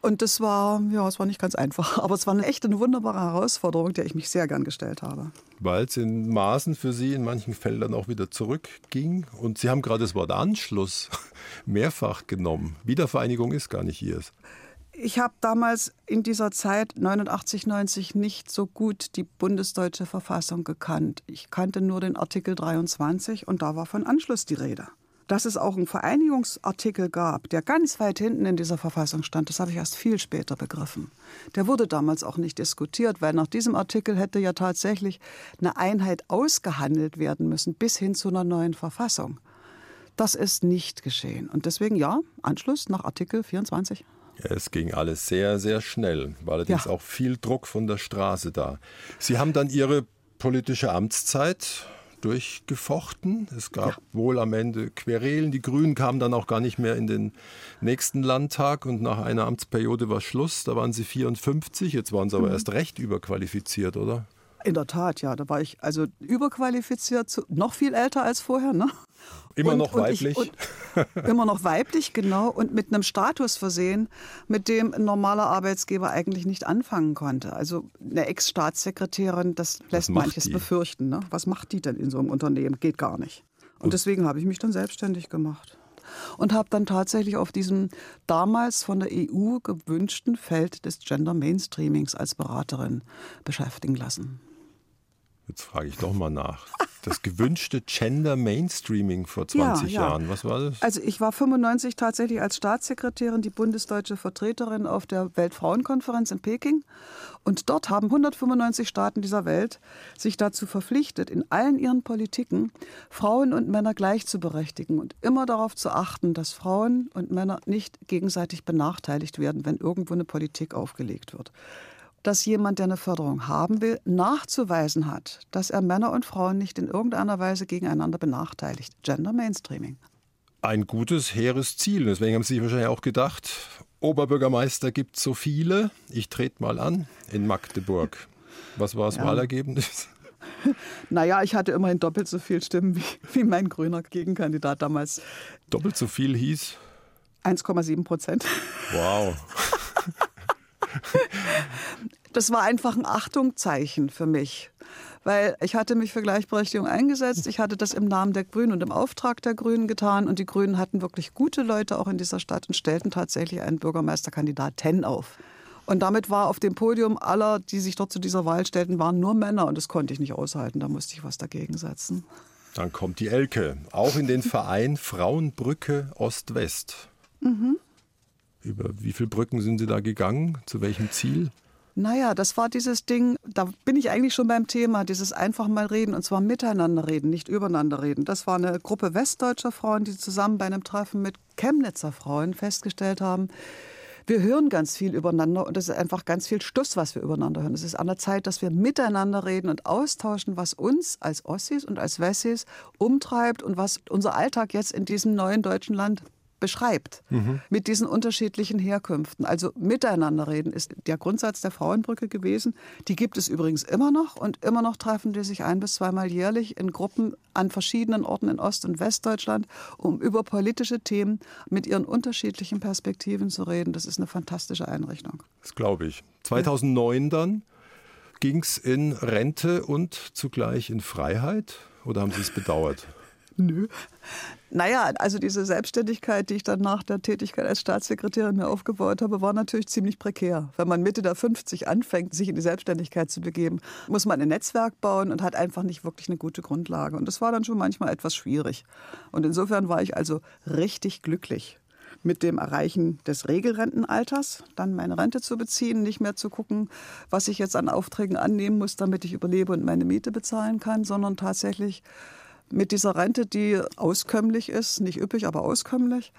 Und das war, ja, es war nicht ganz einfach, *laughs* aber es war eine echt eine wunderbare Herausforderung, der ich mich sehr gern gestellt habe. Weil es in Maßen für Sie in manchen Feldern auch wieder zurückging. Und Sie haben gerade das Wort Anschluss *laughs* mehrfach genommen. Wiedervereinigung ist gar nicht Ihres. Ich habe damals in dieser Zeit 89, 90 nicht so gut die bundesdeutsche Verfassung gekannt. Ich kannte nur den Artikel 23 und da war von Anschluss die Rede. Dass es auch einen Vereinigungsartikel gab, der ganz weit hinten in dieser Verfassung stand, das habe ich erst viel später begriffen. Der wurde damals auch nicht diskutiert, weil nach diesem Artikel hätte ja tatsächlich eine Einheit ausgehandelt werden müssen bis hin zu einer neuen Verfassung. Das ist nicht geschehen. Und deswegen ja, Anschluss nach Artikel 24. Es ging alles sehr, sehr schnell. War allerdings ja. auch viel Druck von der Straße da. Sie haben dann Ihre politische Amtszeit durchgefochten. Es gab ja. wohl am Ende Querelen. Die Grünen kamen dann auch gar nicht mehr in den nächsten Landtag und nach einer Amtsperiode war Schluss. Da waren sie 54. Jetzt waren sie aber mhm. erst recht überqualifiziert, oder? In der Tat, ja. Da war ich also überqualifiziert, noch viel älter als vorher. Ne? Immer und, noch weiblich. Und ich, *laughs* immer noch weiblich, genau. Und mit einem Status versehen, mit dem ein normaler Arbeitsgeber eigentlich nicht anfangen konnte. Also eine Ex-Staatssekretärin, das lässt manches die? befürchten. Ne? Was macht die denn in so einem Unternehmen? Geht gar nicht. Und deswegen habe ich mich dann selbstständig gemacht. und habe dann tatsächlich auf diesem damals von der EU gewünschten Feld des Gender Mainstreamings als Beraterin beschäftigen lassen. Jetzt frage ich doch mal nach. Das gewünschte Gender Mainstreaming vor 20 ja, ja. Jahren, was war das? Also ich war 95 tatsächlich als Staatssekretärin die bundesdeutsche Vertreterin auf der Weltfrauenkonferenz in Peking. Und dort haben 195 Staaten dieser Welt sich dazu verpflichtet, in allen ihren Politiken Frauen und Männer gleich zu berechtigen und immer darauf zu achten, dass Frauen und Männer nicht gegenseitig benachteiligt werden, wenn irgendwo eine Politik aufgelegt wird dass jemand, der eine Förderung haben will, nachzuweisen hat, dass er Männer und Frauen nicht in irgendeiner Weise gegeneinander benachteiligt. Gender Mainstreaming. Ein gutes, hehres Ziel. Deswegen haben Sie sich wahrscheinlich auch gedacht, Oberbürgermeister gibt es so viele. Ich trete mal an in Magdeburg. Was war das ja. Wahlergebnis? *laughs* Naja, ich hatte immerhin doppelt so viele Stimmen wie, wie mein grüner Gegenkandidat damals. Doppelt so viel hieß? 1,7 Prozent. Wow. *laughs* *laughs* das war einfach ein Achtungzeichen für mich. Weil ich hatte mich für Gleichberechtigung eingesetzt. Ich hatte das im Namen der Grünen und im Auftrag der Grünen getan. Und die Grünen hatten wirklich gute Leute auch in dieser Stadt und stellten tatsächlich einen Bürgermeisterkandidaten auf. Und damit war auf dem Podium aller, die sich dort zu dieser Wahl stellten, waren nur Männer. Und das konnte ich nicht aushalten. Da musste ich was dagegen setzen. Dann kommt die Elke, auch in den Verein Frauenbrücke Ost-West. Mhm. Über wie viele Brücken sind Sie da gegangen? Zu welchem Ziel? Naja, das war dieses Ding, da bin ich eigentlich schon beim Thema, dieses einfach mal reden und zwar miteinander reden, nicht übereinander reden. Das war eine Gruppe westdeutscher Frauen, die zusammen bei einem Treffen mit Chemnitzer Frauen festgestellt haben, wir hören ganz viel übereinander und es ist einfach ganz viel Stuss, was wir übereinander hören. Es ist an der Zeit, dass wir miteinander reden und austauschen, was uns als Ossis und als Wessis umtreibt und was unser Alltag jetzt in diesem neuen deutschen Land beschreibt, mhm. mit diesen unterschiedlichen Herkünften. Also miteinander reden ist der Grundsatz der Frauenbrücke gewesen. Die gibt es übrigens immer noch und immer noch treffen die sich ein bis zweimal jährlich in Gruppen an verschiedenen Orten in Ost- und Westdeutschland, um über politische Themen mit ihren unterschiedlichen Perspektiven zu reden. Das ist eine fantastische Einrichtung. Das glaube ich. 2009 ja. dann ging es in Rente und zugleich in Freiheit oder haben Sie es bedauert? Nö. Naja, also diese Selbstständigkeit, die ich dann nach der Tätigkeit als Staatssekretärin mir aufgebaut habe, war natürlich ziemlich prekär. Wenn man Mitte der 50 anfängt, sich in die Selbstständigkeit zu begeben, muss man ein Netzwerk bauen und hat einfach nicht wirklich eine gute Grundlage. Und das war dann schon manchmal etwas schwierig. Und insofern war ich also richtig glücklich mit dem Erreichen des Regelrentenalters, dann meine Rente zu beziehen, nicht mehr zu gucken, was ich jetzt an Aufträgen annehmen muss, damit ich überlebe und meine Miete bezahlen kann, sondern tatsächlich mit dieser Rente, die auskömmlich ist, nicht üppig, aber auskömmlich,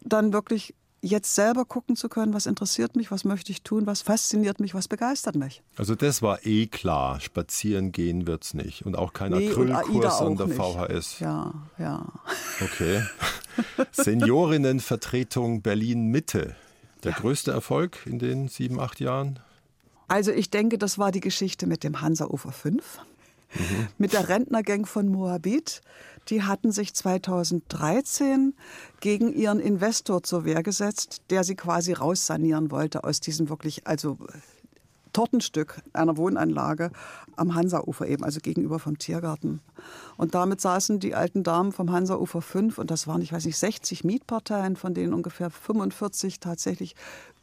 dann wirklich jetzt selber gucken zu können, was interessiert mich, was möchte ich tun, was fasziniert mich, was begeistert mich. Also das war eh klar, spazieren gehen wird es nicht und auch kein nee, Acrylkurs an der nicht. VHS. Ja, ja. Okay. Seniorinnenvertretung Berlin Mitte. Der ja. größte Erfolg in den sieben, acht Jahren? Also ich denke, das war die Geschichte mit dem Hansa-Ufer 5 mhm. mit der Rentnergang von Moabit. Die hatten sich 2013 gegen ihren Investor zur Wehr gesetzt, der sie quasi raussanieren wollte aus diesem wirklich, also Tortenstück einer Wohnanlage am Hansaufer eben, also gegenüber vom Tiergarten. Und damit saßen die alten Damen vom Hansaufer 5 und das waren, ich weiß nicht, 60 Mietparteien, von denen ungefähr 45 tatsächlich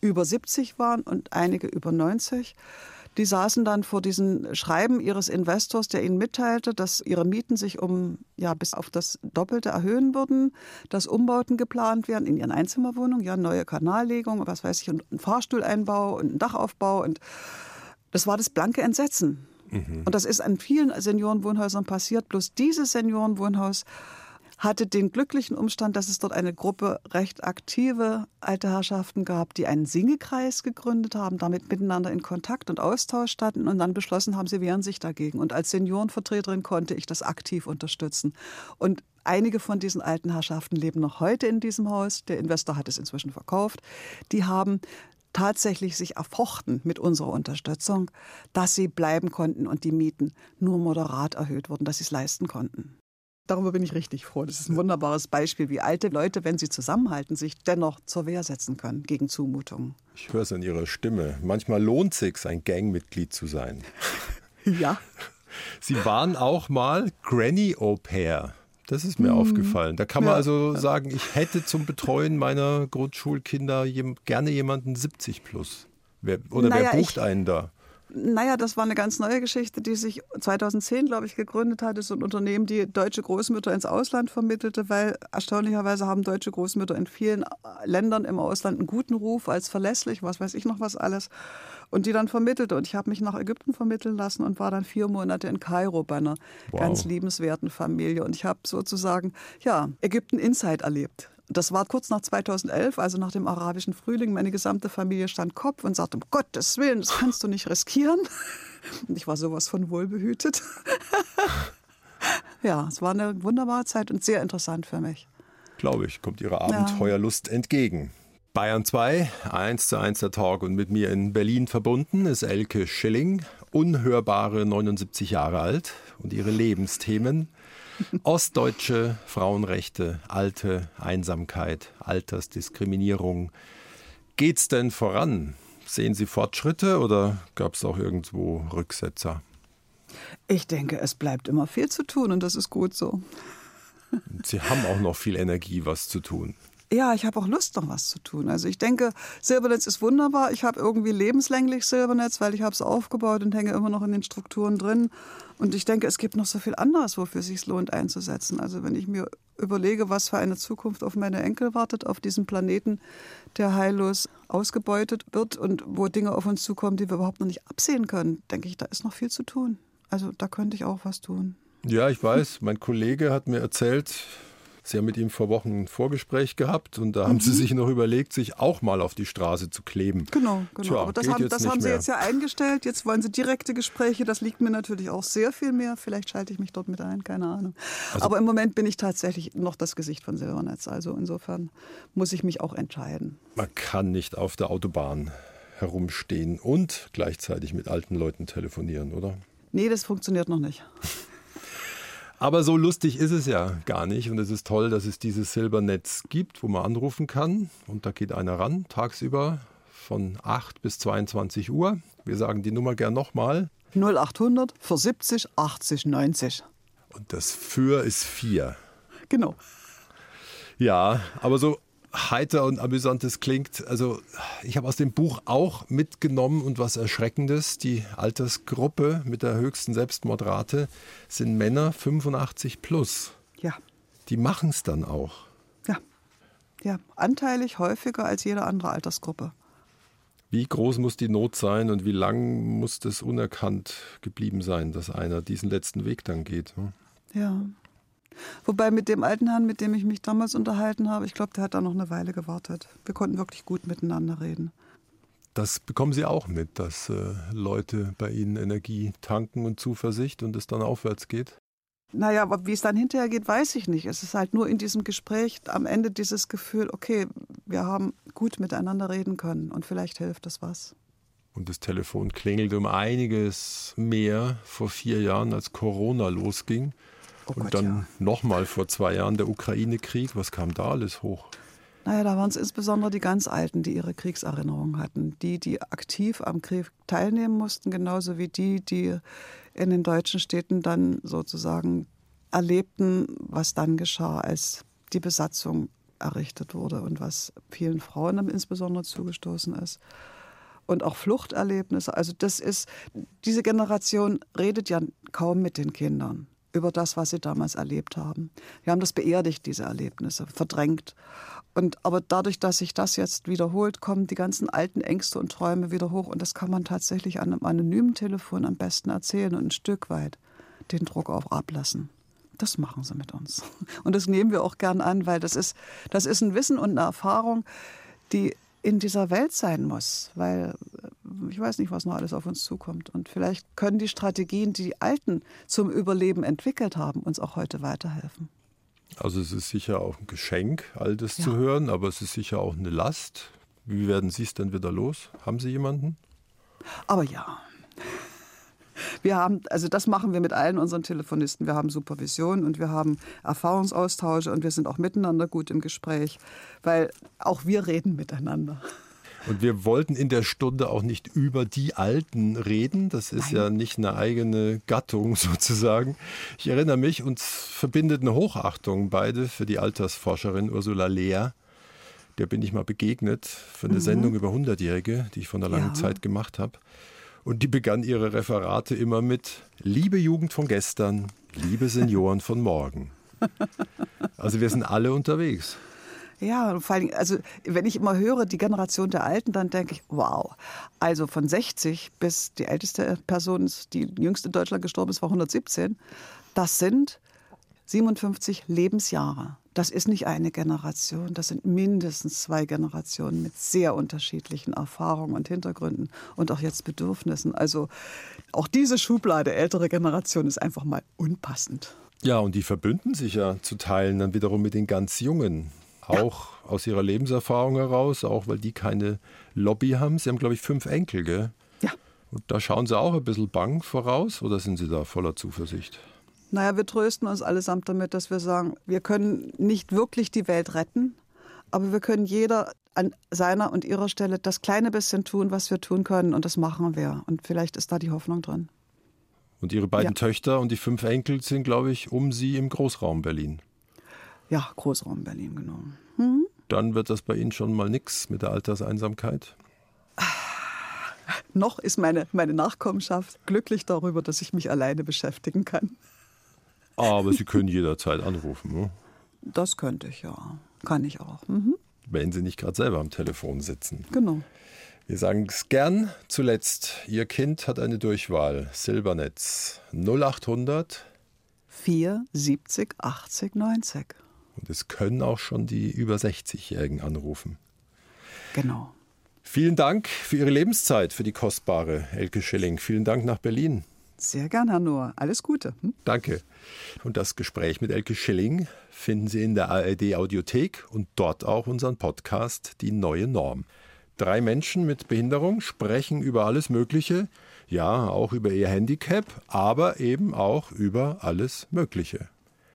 über 70 waren und einige über 90 die saßen dann vor diesem Schreiben ihres Investors, der ihnen mitteilte, dass ihre Mieten sich um ja bis auf das Doppelte erhöhen würden, dass Umbauten geplant werden in ihren Einzimmerwohnungen, ja neue Kanallegung, was weiß ich, und ein Fahrstuhleinbau und ein Dachaufbau und das war das blanke Entsetzen. Mhm. Und das ist an vielen Seniorenwohnhäusern passiert. Bloß dieses Seniorenwohnhaus hatte den glücklichen Umstand, dass es dort eine Gruppe recht aktive alte Herrschaften gab, die einen Singekreis gegründet haben, damit miteinander in Kontakt und Austausch standen und dann beschlossen haben, sie wehren sich dagegen. Und als Seniorenvertreterin konnte ich das aktiv unterstützen. Und Einige von diesen alten Herrschaften leben noch heute in diesem Haus. Der Investor hat es inzwischen verkauft. Die haben tatsächlich sich erfochten mit unserer Unterstützung, dass sie bleiben konnten und die Mieten nur moderat erhöht wurden, dass sie es leisten konnten. Darüber bin ich richtig froh. Das ist ein wunderbares Beispiel, wie alte Leute, wenn sie zusammenhalten, sich dennoch zur Wehr setzen können gegen Zumutungen. Ich höre es in Ihrer Stimme. Manchmal lohnt es sich, ein Gangmitglied zu sein. *laughs* ja. Sie waren auch mal Granny Au pair. Das ist mir aufgefallen. Da kann man also sagen, ich hätte zum Betreuen meiner Grundschulkinder gerne jemanden 70 plus. Wer, oder Naja, wer bucht ich- einen da? Naja, das war eine ganz neue Geschichte, die sich 2010, glaube ich, gegründet hat. Das ist ein Unternehmen, die deutsche Großmütter ins Ausland vermittelte, weil erstaunlicherweise haben deutsche Großmütter in vielen Ländern im Ausland einen guten Ruf als verlässlich, was weiß ich noch was alles. Und die dann vermittelte. Und ich habe mich nach Ägypten vermitteln lassen und war dann vier Monate in Kairo bei einer Wow. ganz liebenswerten Familie. Und ich habe sozusagen, ja, Ägypten Inside erlebt. Das war kurz nach 2011, also nach dem arabischen Frühling. Meine gesamte Familie stand Kopf und sagte, um Gottes Willen, das kannst du nicht riskieren. *laughs* Und ich war sowas von wohlbehütet. *laughs* ja, es war eine wunderbare Zeit und sehr interessant für mich. Glaube ich, kommt ihrer Abenteuerlust entgegen. Bayern 2, 1 zu 1 der Talk und mit mir in Berlin verbunden ist Elke Schilling, unhörbare 79 Jahre alt und ihre Lebensthemen ostdeutsche Frauenrechte, alte Einsamkeit, Altersdiskriminierung. Geht's denn voran? Sehen Sie Fortschritte oder gab es auch irgendwo Rücksetzer? Ich denke, es bleibt immer viel zu tun und das ist gut so. Sie haben auch noch viel Energie, was zu tun. Ja, ich habe auch Lust, noch was zu tun. Also ich denke, Silbernetz ist wunderbar. Ich habe irgendwie lebenslänglich Silbernetz, weil ich habe es aufgebaut und hänge immer noch in den Strukturen drin. Und ich denke, es gibt noch so viel anderes, wofür es sich lohnt einzusetzen. Also wenn ich mir überlege, was für eine Zukunft auf meine Enkel wartet, auf diesem Planeten, der heillos ausgebeutet wird und wo Dinge auf uns zukommen, die wir überhaupt noch nicht absehen können, denke ich, da ist noch viel zu tun. Also da könnte ich auch was tun. Ja, ich weiß. Mein Kollege hat mir erzählt, Sie haben mit ihm vor Wochen ein Vorgespräch gehabt und da haben Sie sich noch überlegt, sich auch mal auf die Straße zu kleben. Genau, genau. Tja, Aber das haben, das haben Sie mehr. jetzt ja eingestellt. Jetzt wollen Sie direkte Gespräche. Das liegt mir natürlich auch sehr viel mehr. Vielleicht schalte ich mich dort mit ein, keine Ahnung. Also Aber im Moment bin ich tatsächlich noch das Gesicht von Silbernetz. Also insofern muss ich mich auch entscheiden. Man kann nicht auf der Autobahn herumstehen und gleichzeitig mit alten Leuten telefonieren, oder? Nee, das funktioniert noch nicht. Aber so lustig ist es ja gar nicht. Und es ist toll, dass es dieses Silbernetz gibt, wo man anrufen kann. Und da geht einer ran, tagsüber von 8 bis 22 Uhr. Wir sagen die Nummer gern nochmal. 0800 für 70 80 90. Und das Für ist 4. Genau. Ja, aber so heiter und amüsant es klingt, also ich habe aus dem Buch auch mitgenommen und was Erschreckendes. Die Altersgruppe mit der höchsten Selbstmordrate sind Männer 85 plus. Ja. Die machen es dann auch. Ja. Ja. Anteilig häufiger als jede andere Altersgruppe. Wie groß muss die Not sein und wie lang muss das unerkannt geblieben sein, dass einer diesen letzten Weg dann geht? hm? Ja. Wobei mit dem alten Herrn, mit dem ich mich damals unterhalten habe, ich glaube, der hat da noch eine Weile gewartet. Wir konnten wirklich gut miteinander reden. Das bekommen Sie auch mit, dass äh, Leute bei Ihnen Energie tanken und Zuversicht und es dann aufwärts geht? Naja, aber wie es dann hinterher geht, weiß ich nicht. Es ist halt nur in diesem Gespräch am Ende dieses Gefühl, okay, wir haben gut miteinander reden können und vielleicht hilft das was. Und das Telefon klingelt um einiges mehr vor vier Jahren, als Corona losging. Oh und Gott, dann ja. nochmal vor zwei Jahren der Ukraine-Krieg. Was kam da alles hoch? Naja, da waren es insbesondere die ganz Alten, die ihre Kriegserinnerungen hatten. Die, die aktiv am Krieg teilnehmen mussten, genauso wie die, die in den deutschen Städten dann sozusagen erlebten, was dann geschah, als die Besatzung errichtet wurde und was vielen Frauen insbesondere zugestoßen ist. Und auch Fluchterlebnisse. Also das ist, diese Generation redet ja kaum mit den Kindern über das, was sie damals erlebt haben. Wir haben das beerdigt, diese Erlebnisse, verdrängt. Und, aber dadurch, dass sich das jetzt wiederholt, kommen die ganzen alten Ängste und Träume wieder hoch. Und das kann man tatsächlich an einem anonymen Telefon am besten erzählen und ein Stück weit den Druck auch ablassen. Das machen sie mit uns. *laughs* Und das nehmen wir auch gern an, weil das ist, das ist ein Wissen und eine Erfahrung, die in dieser Welt sein muss, weil ich weiß nicht, was noch alles auf uns zukommt. Und vielleicht können die Strategien, die die Alten zum Überleben entwickelt haben, uns auch heute weiterhelfen. Also es ist sicher auch ein Geschenk, all das Ja. zu hören, aber es ist sicher auch eine Last. Wie werden Sie es denn wieder los? Haben Sie jemanden? Aber ja. Wir haben, also das machen wir mit allen unseren Telefonisten. Wir haben Supervision und wir haben Erfahrungsaustausche und wir sind auch miteinander gut im Gespräch, weil auch wir reden miteinander. Und wir wollten in der Stunde auch nicht über die Alten reden. Das ist Nein. ja nicht eine eigene Gattung *laughs* sozusagen. Ich erinnere mich, uns verbindet eine Hochachtung beide für die Altersforscherin Ursula Lehr. Der bin ich mal begegnet für eine mhm. Sendung über Hundertjährige, die ich vor einer langen ja. Zeit gemacht habe. Und die begann ihre Referate immer mit Liebe Jugend von gestern, liebe Senioren von morgen. *laughs* Also wir sind alle unterwegs. Ja, vor allem, also wenn ich immer höre, die Generation der Alten, dann denke ich, wow. Also von 60 bis die älteste Person, die jüngst in Deutschland gestorben ist, war 117. Das sind 57 Lebensjahre. Das ist nicht eine Generation, das sind mindestens zwei Generationen mit sehr unterschiedlichen Erfahrungen und Hintergründen und auch jetzt Bedürfnissen. Also auch diese Schublade ältere Generation ist einfach mal unpassend. Ja, und die verbünden sich ja zu Teilen dann wiederum mit den ganz Jungen auch ja. aus ihrer Lebenserfahrung heraus, auch weil die keine Lobby haben. Sie haben, glaube ich, fünf Enkel, gell? Ja. Und da schauen Sie auch ein bisschen bang voraus oder sind Sie da voller Zuversicht? Naja, wir trösten uns allesamt damit, dass wir sagen, wir können nicht wirklich die Welt retten, aber wir können jeder an seiner und ihrer Stelle das kleine bisschen tun, was wir tun können und das machen wir. Und vielleicht ist da die Hoffnung drin. Und Ihre beiden ja. Töchter und die fünf Enkel sind, glaube ich, um Sie im Großraum Berlin. Ja, Großraum Berlin, genau. Hm? Dann wird das bei Ihnen schon mal nichts mit der Alterseinsamkeit? Noch ist meine, meine Nachkommenschaft glücklich darüber, dass ich mich alleine beschäftigen kann. Aber Sie können jederzeit anrufen. Ne? Das könnte ich, ja. Kann ich auch. Mhm. Wenn Sie nicht gerade selber am Telefon sitzen. Genau. Wir sagen es gern. Zuletzt, Ihr Kind hat eine Durchwahl. Silbernetz 0800 470 80 90. Und es können auch schon die über 60-Jährigen anrufen. Genau. Vielen Dank für Ihre Lebenszeit, für die kostbare Elke Schilling. Vielen Dank nach Berlin. Sehr gern, Herr Nohr. Alles Gute. Hm? Danke. Und das Gespräch mit Elke Schilling finden Sie in der ARD Audiothek und dort auch unseren Podcast Die neue Norm. Drei Menschen mit Behinderung sprechen über alles Mögliche, ja, auch über ihr Handicap, aber eben auch über alles Mögliche.